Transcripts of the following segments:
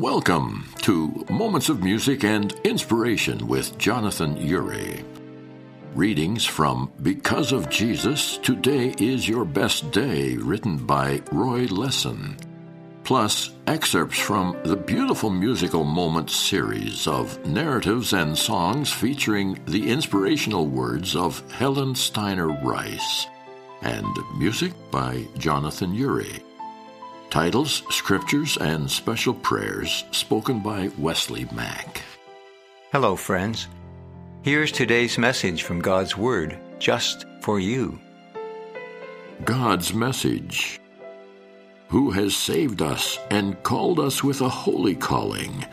Welcome to Moments of Music and Inspiration with Jonathan Uri. Readings from Because of Jesus, Today is Your Best Day, written by Roy Lessin. Plus, excerpts from the Beautiful Musical Moments series of narratives and songs featuring the inspirational words of Helen Steiner Rice, and music by Jonathan Uri. Titles, scriptures, and special prayers spoken by Wesley Mack. Hello, friends. Here's today's message from God's Word, just for you. God's message. Who has saved us and called us with a holy calling,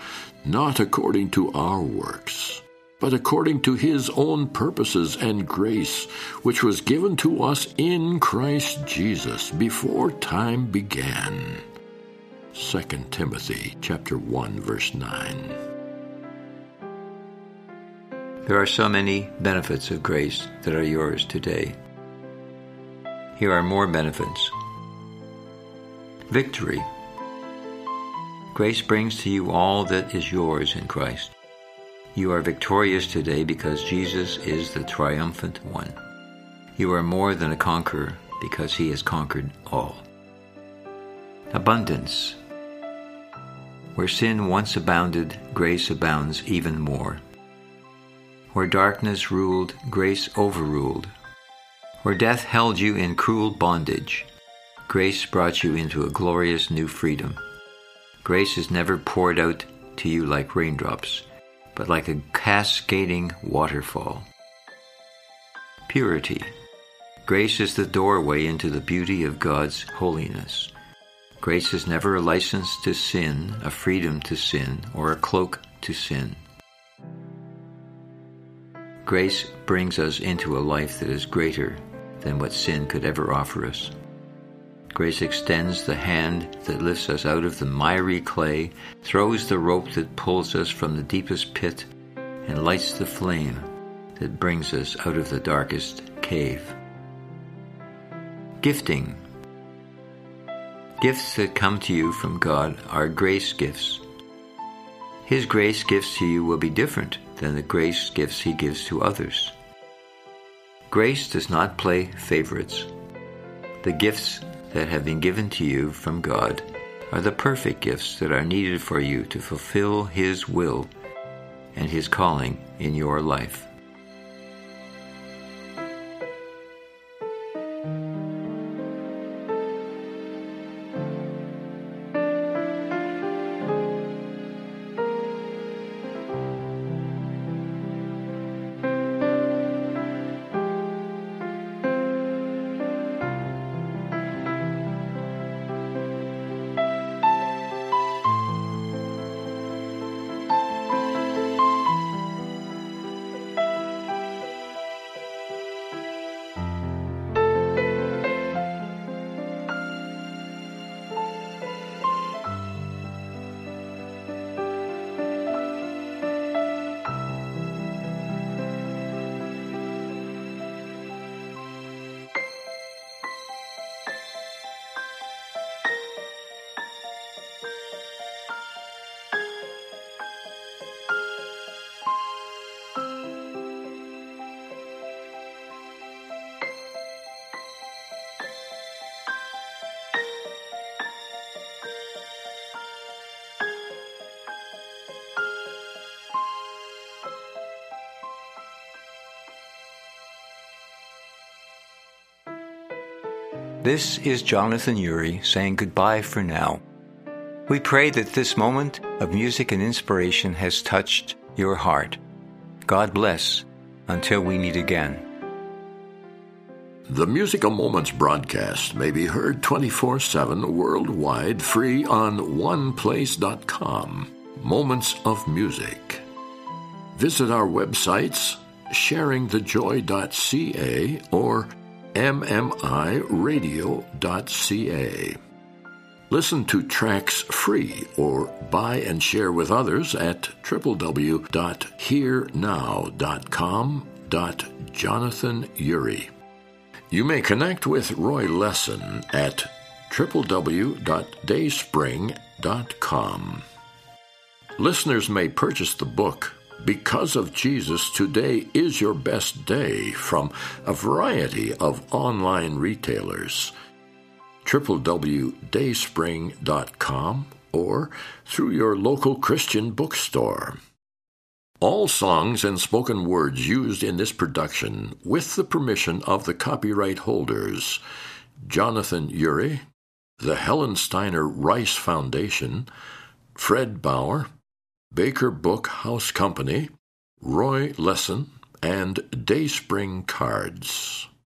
not according to our works but according to his own purposes and grace, which was given to us in Christ Jesus before time began. 2 Timothy chapter 1 verse 9. There are so many benefits of grace that are yours today. Here are more benefits. Victory. Grace brings to you all that is yours in Christ. You are victorious today because Jesus is the triumphant one. You are more than a conqueror because he has conquered all. Abundance. Where sin once abounded, grace abounds even more. Where darkness ruled, grace overruled. Where death held you in cruel bondage, grace brought you into a glorious new freedom. Grace is never poured out to you like raindrops but like a cascading waterfall. Purity. Grace is the doorway into the beauty of God's holiness. Grace is never a license to sin, a freedom to sin, or a cloak to sin. Grace brings us into a life that is greater than what sin could ever offer us. Grace extends the hand that lifts us out of the miry clay, throws the rope that pulls us from the deepest pit, and lights the flame that brings us out of the darkest cave. Gifting. Gifts that come to you from God are grace gifts. His grace gifts to you will be different than the grace gifts He gives to others. Grace does not play favorites. The gifts that have been given to you from God are the perfect gifts that are needed for you to fulfill His will and His calling in your life. This is Jonathan Uri saying goodbye for now. We pray that this moment of music and inspiration has touched your heart. God bless until we meet again. The Musical Moments broadcast may be heard 24 7 worldwide free on oneplace.com. Moments of Music. Visit our websites sharingthejoy.ca or mmiradio.ca. Listen to tracks free or buy and share with others at www.hearnow.com. Jonathan Uri. You may connect with Roy Lessin at www.dayspring.com. Listeners may purchase the book because of Jesus, today is your best day from a variety of online retailers. www.dayspring.com or through your local Christian bookstore. All songs and spoken words used in this production, with the permission of the copyright holders, Jonathan Ury, the Helen Steiner Rice Foundation, Fred Bauer, Baker Book House Company, Roy Lessin, and Dayspring Cards.